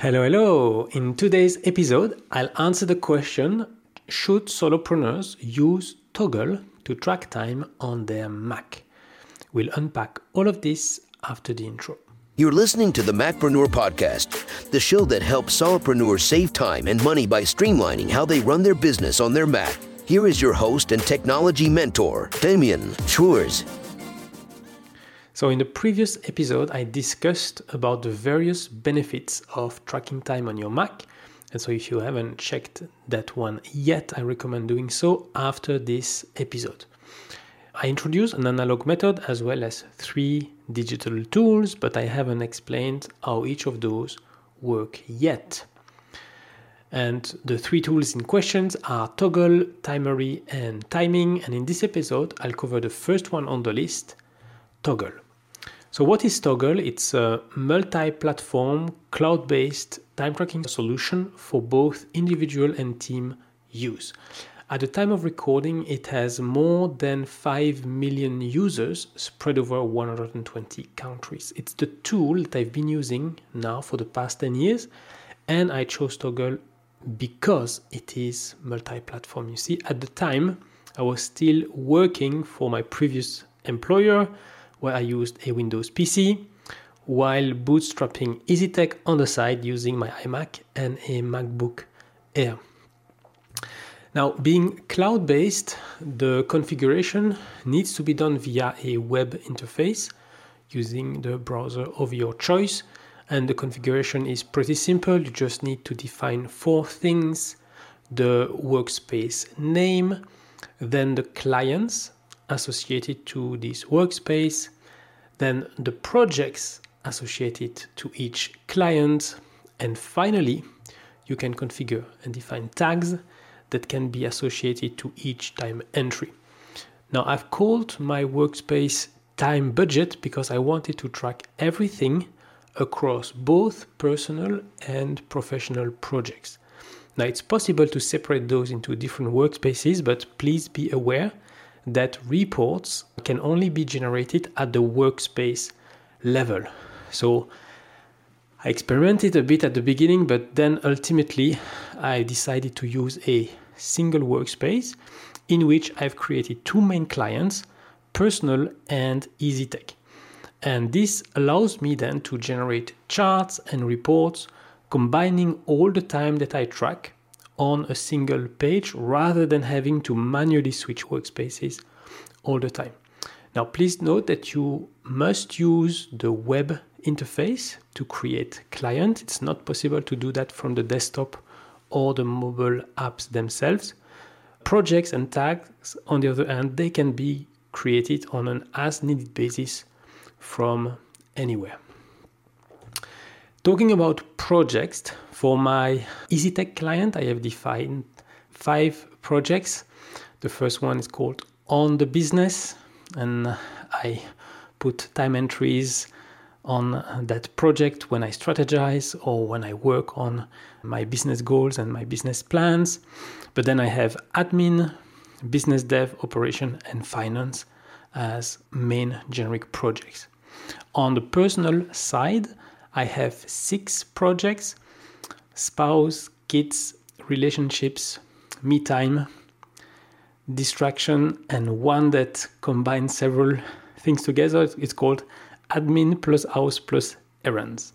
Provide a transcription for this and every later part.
Hello, hello. In today's episode, I'll answer the question Should solopreneurs use Toggl to track time on their Mac? We'll unpack all of this after the intro. You're listening to the Macpreneur Podcast, the show that helps solopreneurs save time and money by streamlining how they run their business on their Mac. Here is your host and technology mentor, Damien Schreurs. So, in the previous episode, I discussed about the various benefits of tracking time on your Mac. And so, if you haven't checked that one yet, I recommend doing so after this episode. I introduced an analog method as well as three digital tools, but I haven't explained how each of those work yet. And the three tools in questions are Toggl, Timery, and Timing. And in this episode, I'll cover the first one on the list, Toggl. So, what is Toggl? It's a multi platform, cloud based time tracking solution for both individual and team use. At the time of recording, it has more than 5 million users spread over 120 countries. It's the tool that I've been using now for the past 10 years, and I chose Toggl because it is multi platform. You see, at the time, I was still working for my previous employer where I used a Windows PC while bootstrapping EasyTech on the side using my iMac and a MacBook Air. Now, being cloud based, the configuration needs to be done via a web interface using the browser of your choice. And the configuration is pretty simple. You just need to define four things the workspace name, then the clients associated to this workspace, then the projects associated to each client, and finally, you can configure and define tags that can be associated to each time entry. Now, I've called my workspace time budget because I wanted to track everything across both personal and professional projects. Now, it's possible to separate those into different workspaces, but please be aware that reports can only be generated at the workspace level. So I experimented a bit at the beginning, but then ultimately I decided to use a single workspace in which I've created two main clients, personal and EasyTech. And this allows me then to generate charts and reports combining all the time that I track on a single page rather than having to manually switch workspaces all the time. Now, please note that you must use the web interface to create client. It's not possible to do that from the desktop or the mobile apps themselves. Projects and tags, on the other hand, they can be created on an as needed basis from anywhere. Talking about projects, for my EasyTech client, I have defined five projects. The first one is called On the Business, and I put time entries on that project when I strategize or when I work on my business goals and my business plans. But then I have admin, business dev, operation, and finance as main generic projects. On the personal side, I have six projects spouse, kids, relationships, me time, distraction, and one that combines several things together. It's called admin plus house plus errands.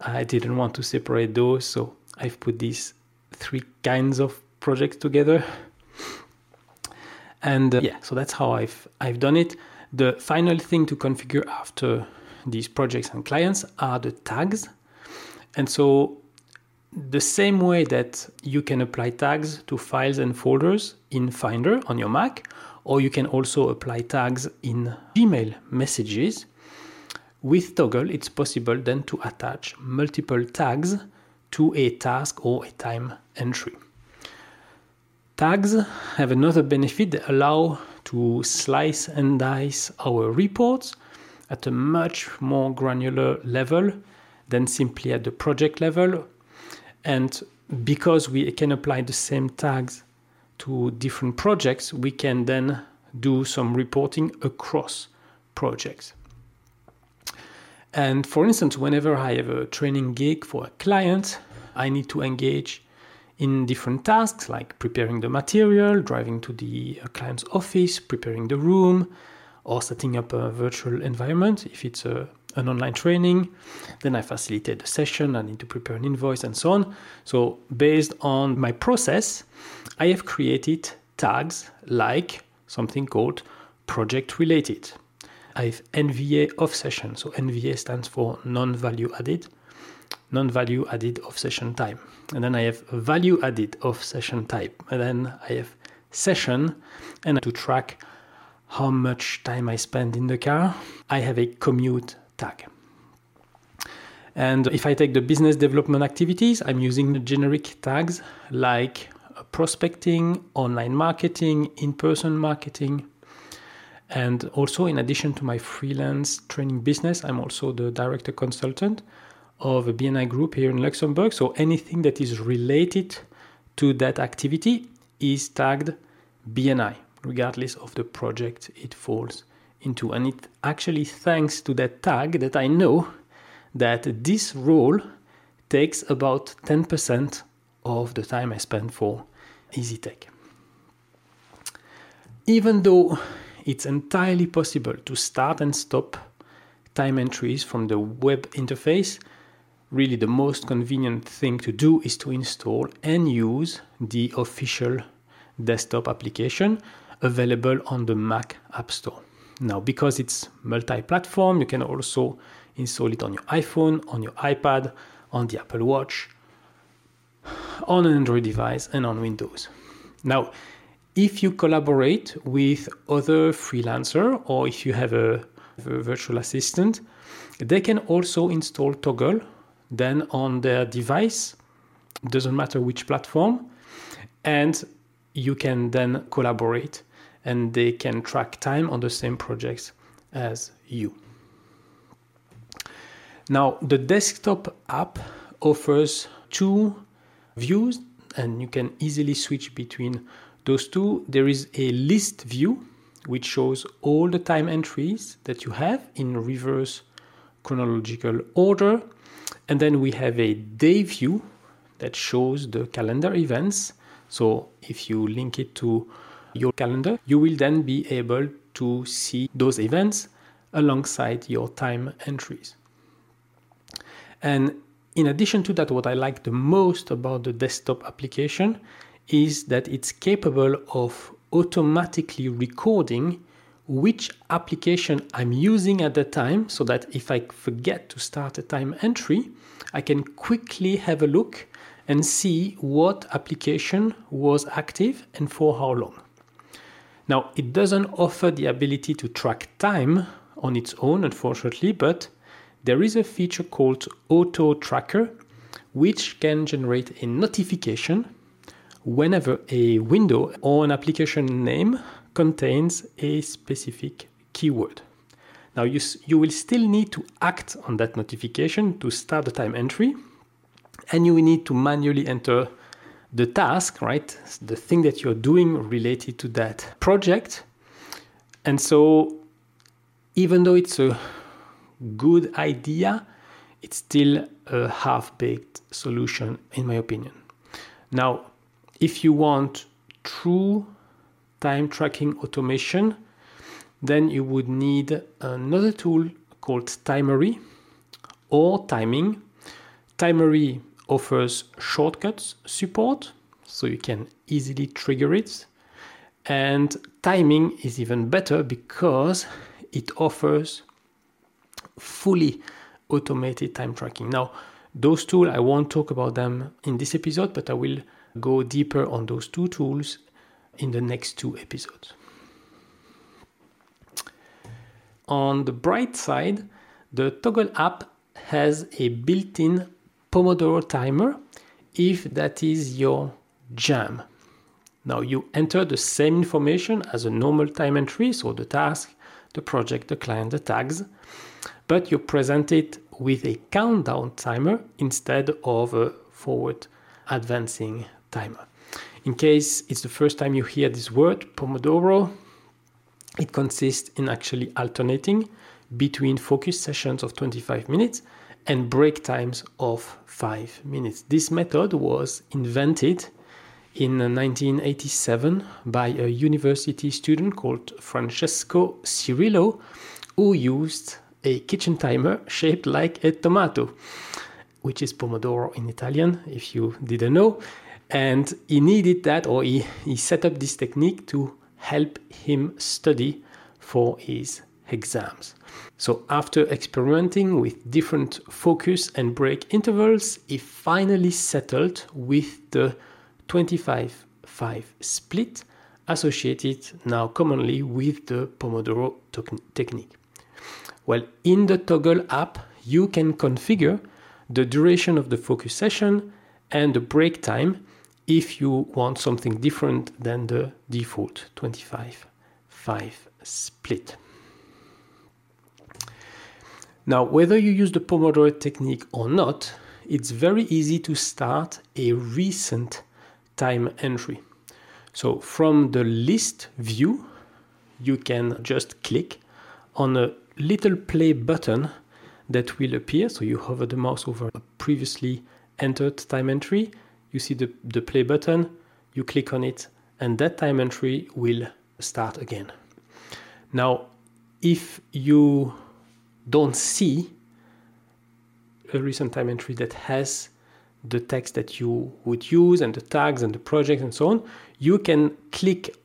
I didn't want to separate those, so I've put these three kinds of projects together. And uh, yeah, so that's how I've I've done it. The final thing to configure after these projects and clients are the tags. And so the same way that you can apply tags to files and folders in Finder on your Mac, or you can also apply tags in Gmail messages. With Toggl, it's possible then to attach multiple tags to a task or a time entry. Tags have another benefit that allow to slice and dice our reports at a much more granular level than simply at the project level. And because we can apply the same tags to different projects, we can then do some reporting across projects. And for instance, whenever I have a training gig for a client, I need to engage in different tasks like preparing the material, driving to the uh, client's office, preparing the room, or setting up a virtual environment if it's a, an online training. Then I facilitate the session, I need to prepare an invoice and so on. So, based on my process, I have created tags like something called project related. I have NVA off session. So, NVA stands for non value added non-value added off session time. And then I have value added off session type. And then I have session and to track how much time I spend in the car, I have a commute tag. And if I take the business development activities, I'm using the generic tags like prospecting, online marketing, in person marketing. And also, in addition to my freelance training business, I'm also the director consultant of a BNI group here in Luxembourg. So anything that is related to that activity is tagged BNI, regardless of the project it falls into. And it actually thanks to that tag that I know that this role takes about 10% of the time I spend for EasyTech. Even though it's entirely possible to start and stop time entries from the web interface, really the most convenient thing to do is to install and use the official desktop application available on the Mac App Store. Now, because it's multi platform, you can also install it on your iPhone, on your iPad, on the Apple Watch, on an Android device, and on Windows. Now, if you collaborate with other freelancer or if you have a, a virtual assistant, they can also install Toggl then on their device, doesn't matter which platform, and you can then collaborate and they can track time on the same projects as you. Now, the desktop app offers two views and you can easily switch between those two. There is a list view which shows all the time entries that you have in reverse chronological order and then we have a day view that shows the calendar events. So if you link it to your calendar, you will then be able to see those events alongside your time entries. And in addition to that, what I like the most about the desktop application is that it's capable of automatically recording which application I'm using at the time so that if I forget to start a time entry, I can quickly have a look and see what application was active and for how long. Now, it doesn't offer the ability to track time on its own, unfortunately, but there is a feature called Auto Tracker which can generate a notification whenever a window or an application name contains a specific keyword. Now you, you will still need to act on that notification to start the time entry and you will need to manually enter the task, right? The thing that you're doing related to that project. And so even though it's a good idea, it's still a half baked solution, in my opinion. Now, if you want true time tracking automation, then you would need another tool called Timery or Timing. Timery offers shortcuts support, so you can easily trigger it. And timing is even better because it offers fully automated time tracking. Now, those tools, I won't talk about them in this episode, but I will go deeper on those two tools in the next two episodes. On the bright side, the Toggl app has a built in Pomodoro timer if that is your jam. Now you enter the same information as a normal time entry, so the task, the project, the client, the tags, but you present it with a countdown timer instead of a forward advancing timer. In case it's the first time you hear this word, Pomodoro, it consists in actually alternating between focus sessions of 25 minutes and break times of 5 minutes. This method was invented in 1987 by a university student called Francesco Cirillo, who used a kitchen timer shaped like a tomato, which is pomodoro in Italian, if you didn't know. And he needed that, or he, he set up this technique to help him study for his exams. So, after experimenting with different focus and break intervals, he finally settled with the 25 5 split associated now commonly with the Pomodoro technique. Well, in the Toggl app, you can configure the duration of the focus session and the break time if you want something different than the default 25 5 split. Now, whether you use the Pomodoro technique or not, it's very easy to start a recent time entry. So, from the list view, you can just click on a little play button that will appear. So, you hover the mouse over a previously entered time entry, you see the, the play button, you click on it, and that time entry will start again. Now, if you don't see a recent time entry that has the text that you would use and the tags and the project and so on, you can click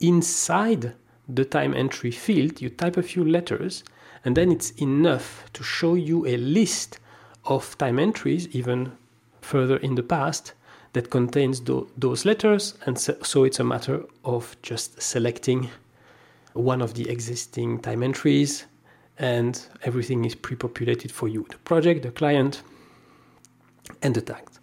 inside the time entry field, you type a few letters, and then it's enough to show you a list of time entries, even further in the past, that contains do- those letters. And so, so it's a matter of just selecting one of the existing time entries, and everything is pre populated for you the project, the client, and the tags.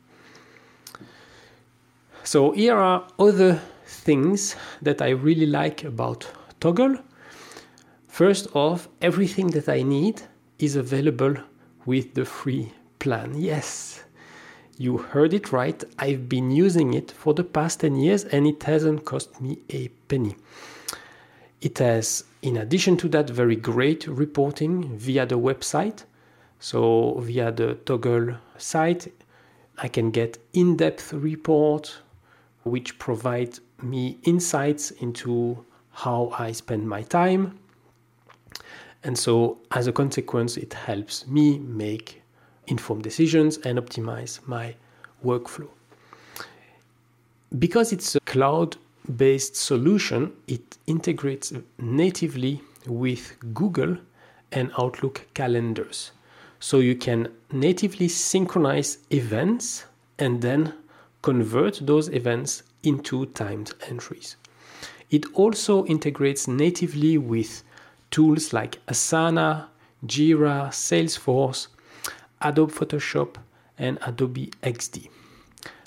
So, here are other things that I really like about Toggl First off, everything that I need is available with the free plan. Yes, you heard it right. I've been using it for the past 10 years and it hasn't cost me a penny. It has, in addition to that, very great reporting via the website. So, via the Toggl site, I can get in depth report which provide me insights into how I spend my time. And so, as a consequence, it helps me make informed decisions and optimize my workflow. Because it's a cloud based solution, it integrates natively with Google and Outlook calendars. So you can natively synchronize events and then convert those events into timed entries. It also integrates natively with tools like Asana, Jira, Salesforce, Adobe Photoshop, and Adobe XD.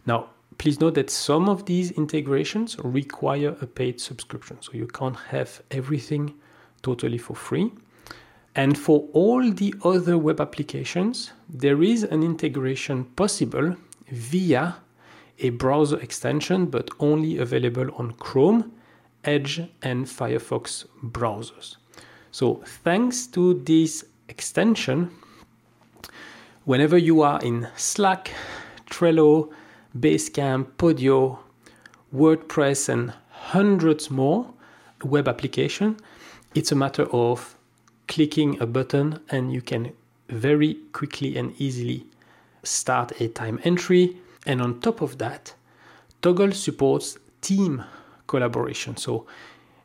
Now, please note that some of these integrations require a paid subscription, so you can't have everything totally for free. And for all the other web applications, there is an integration possible via a browser extension, but only available on Chrome, Edge, and Firefox browsers. So, thanks to this extension, whenever you are in Slack, Trello, Basecamp, Podio, WordPress, and hundreds more web application, it's a matter of clicking a button and you can very quickly and easily start a time entry. And on top of that, Toggl supports team collaboration. So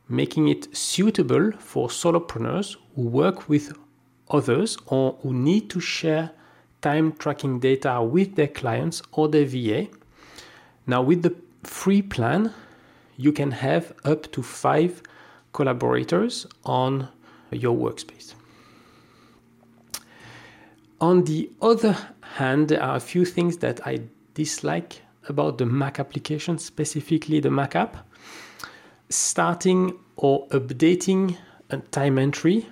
making it suitable for solopreneurs who work with others or who need to share time tracking data with their clients or their VA. Now, with the free plan, you can have up to five collaborators on your workspace. On the other hand, there are a few things that I dislike about the Mac application, specifically the Mac app. Starting or updating a time entry,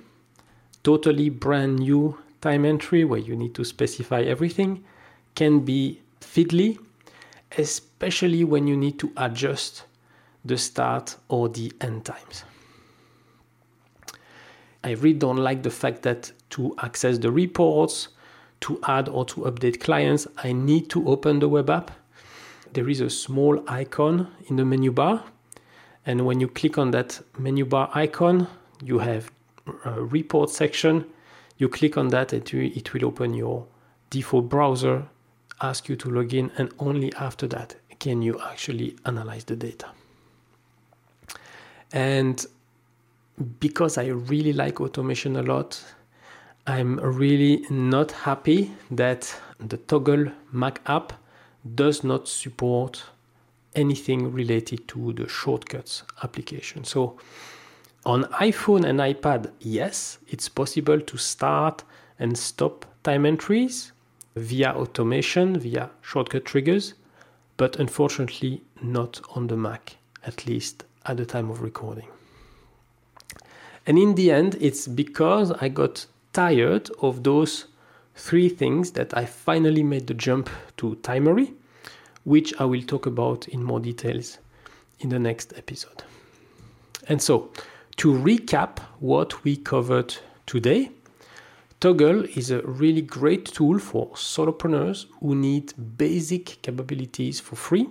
totally brand new time entry where you need to specify everything, can be fiddly, especially when you need to adjust the start or the end times. I really don't like the fact that to access the reports, to add or to update clients, I need to open the web app. There is a small icon in the menu bar. And when you click on that menu bar icon, you have a report section. You click on that, it it will open your default browser, ask you to log in, and only after that can you actually analyze the data. And because I really like automation a lot, I'm really not happy that the Toggl Mac app does not support anything related to the shortcuts application. So on iPhone and iPad, yes, it's possible to start and stop time entries via automation, via shortcut triggers, but unfortunately not on the Mac, at least at the time of recording. And in the end, it's because I got tired of those three things that I finally made the jump to Timery, which I will talk about in more details in the next episode. And so, to recap what we covered today, Toggl is a really great tool for solopreneurs who need basic capabilities for free.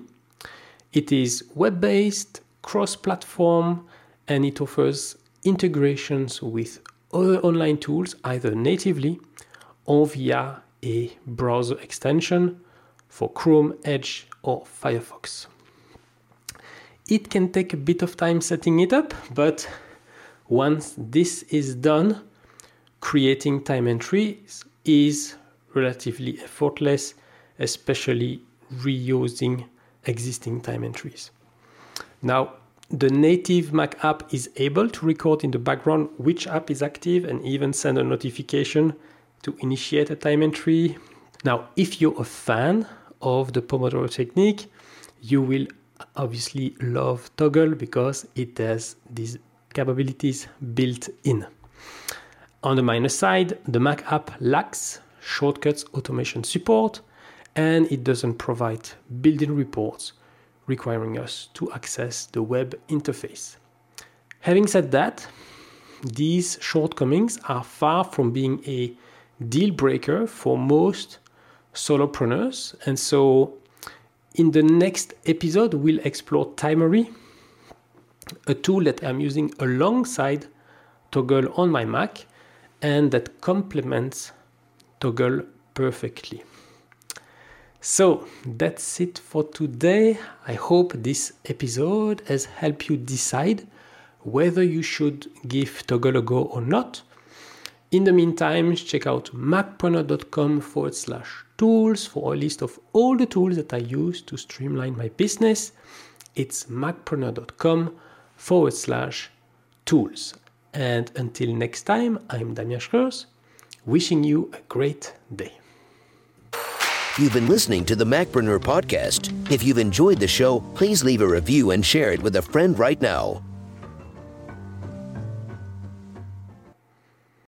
It is web based, cross platform, and it offers integrations with other online tools either natively or via a browser extension for Chrome, Edge, or Firefox. It can take a bit of time setting it up, but once this is done, creating time entries is relatively effortless, especially reusing existing time entries. Now, the native Mac app is able to record in the background which app is active and even send a notification to initiate a time entry. Now, if you're a fan of the Pomodoro technique, you will obviously love Toggl because it has these capabilities built in. On the minus side, the Mac app lacks shortcuts automation support and it doesn't provide built in reports requiring us to access the web interface. Having said that, these shortcomings are far from being a deal breaker for most solopreneurs. And so, in the next episode, we'll explore Timery, a tool that I'm using alongside Toggl on my Mac and that complements Toggl perfectly. So that's it for today. I hope this episode has helped you decide whether you should give Toggl a go or not. In the meantime, check out macpreneur.com forward slash tools for a list of all the tools that I use to streamline my business. It's macpreneur.com forward slash tools. And until next time, I'm Damien Schreurs, wishing you a great day. You've been listening to the Macpreneur podcast. If you've enjoyed the show, please leave a review and share it with a friend right now.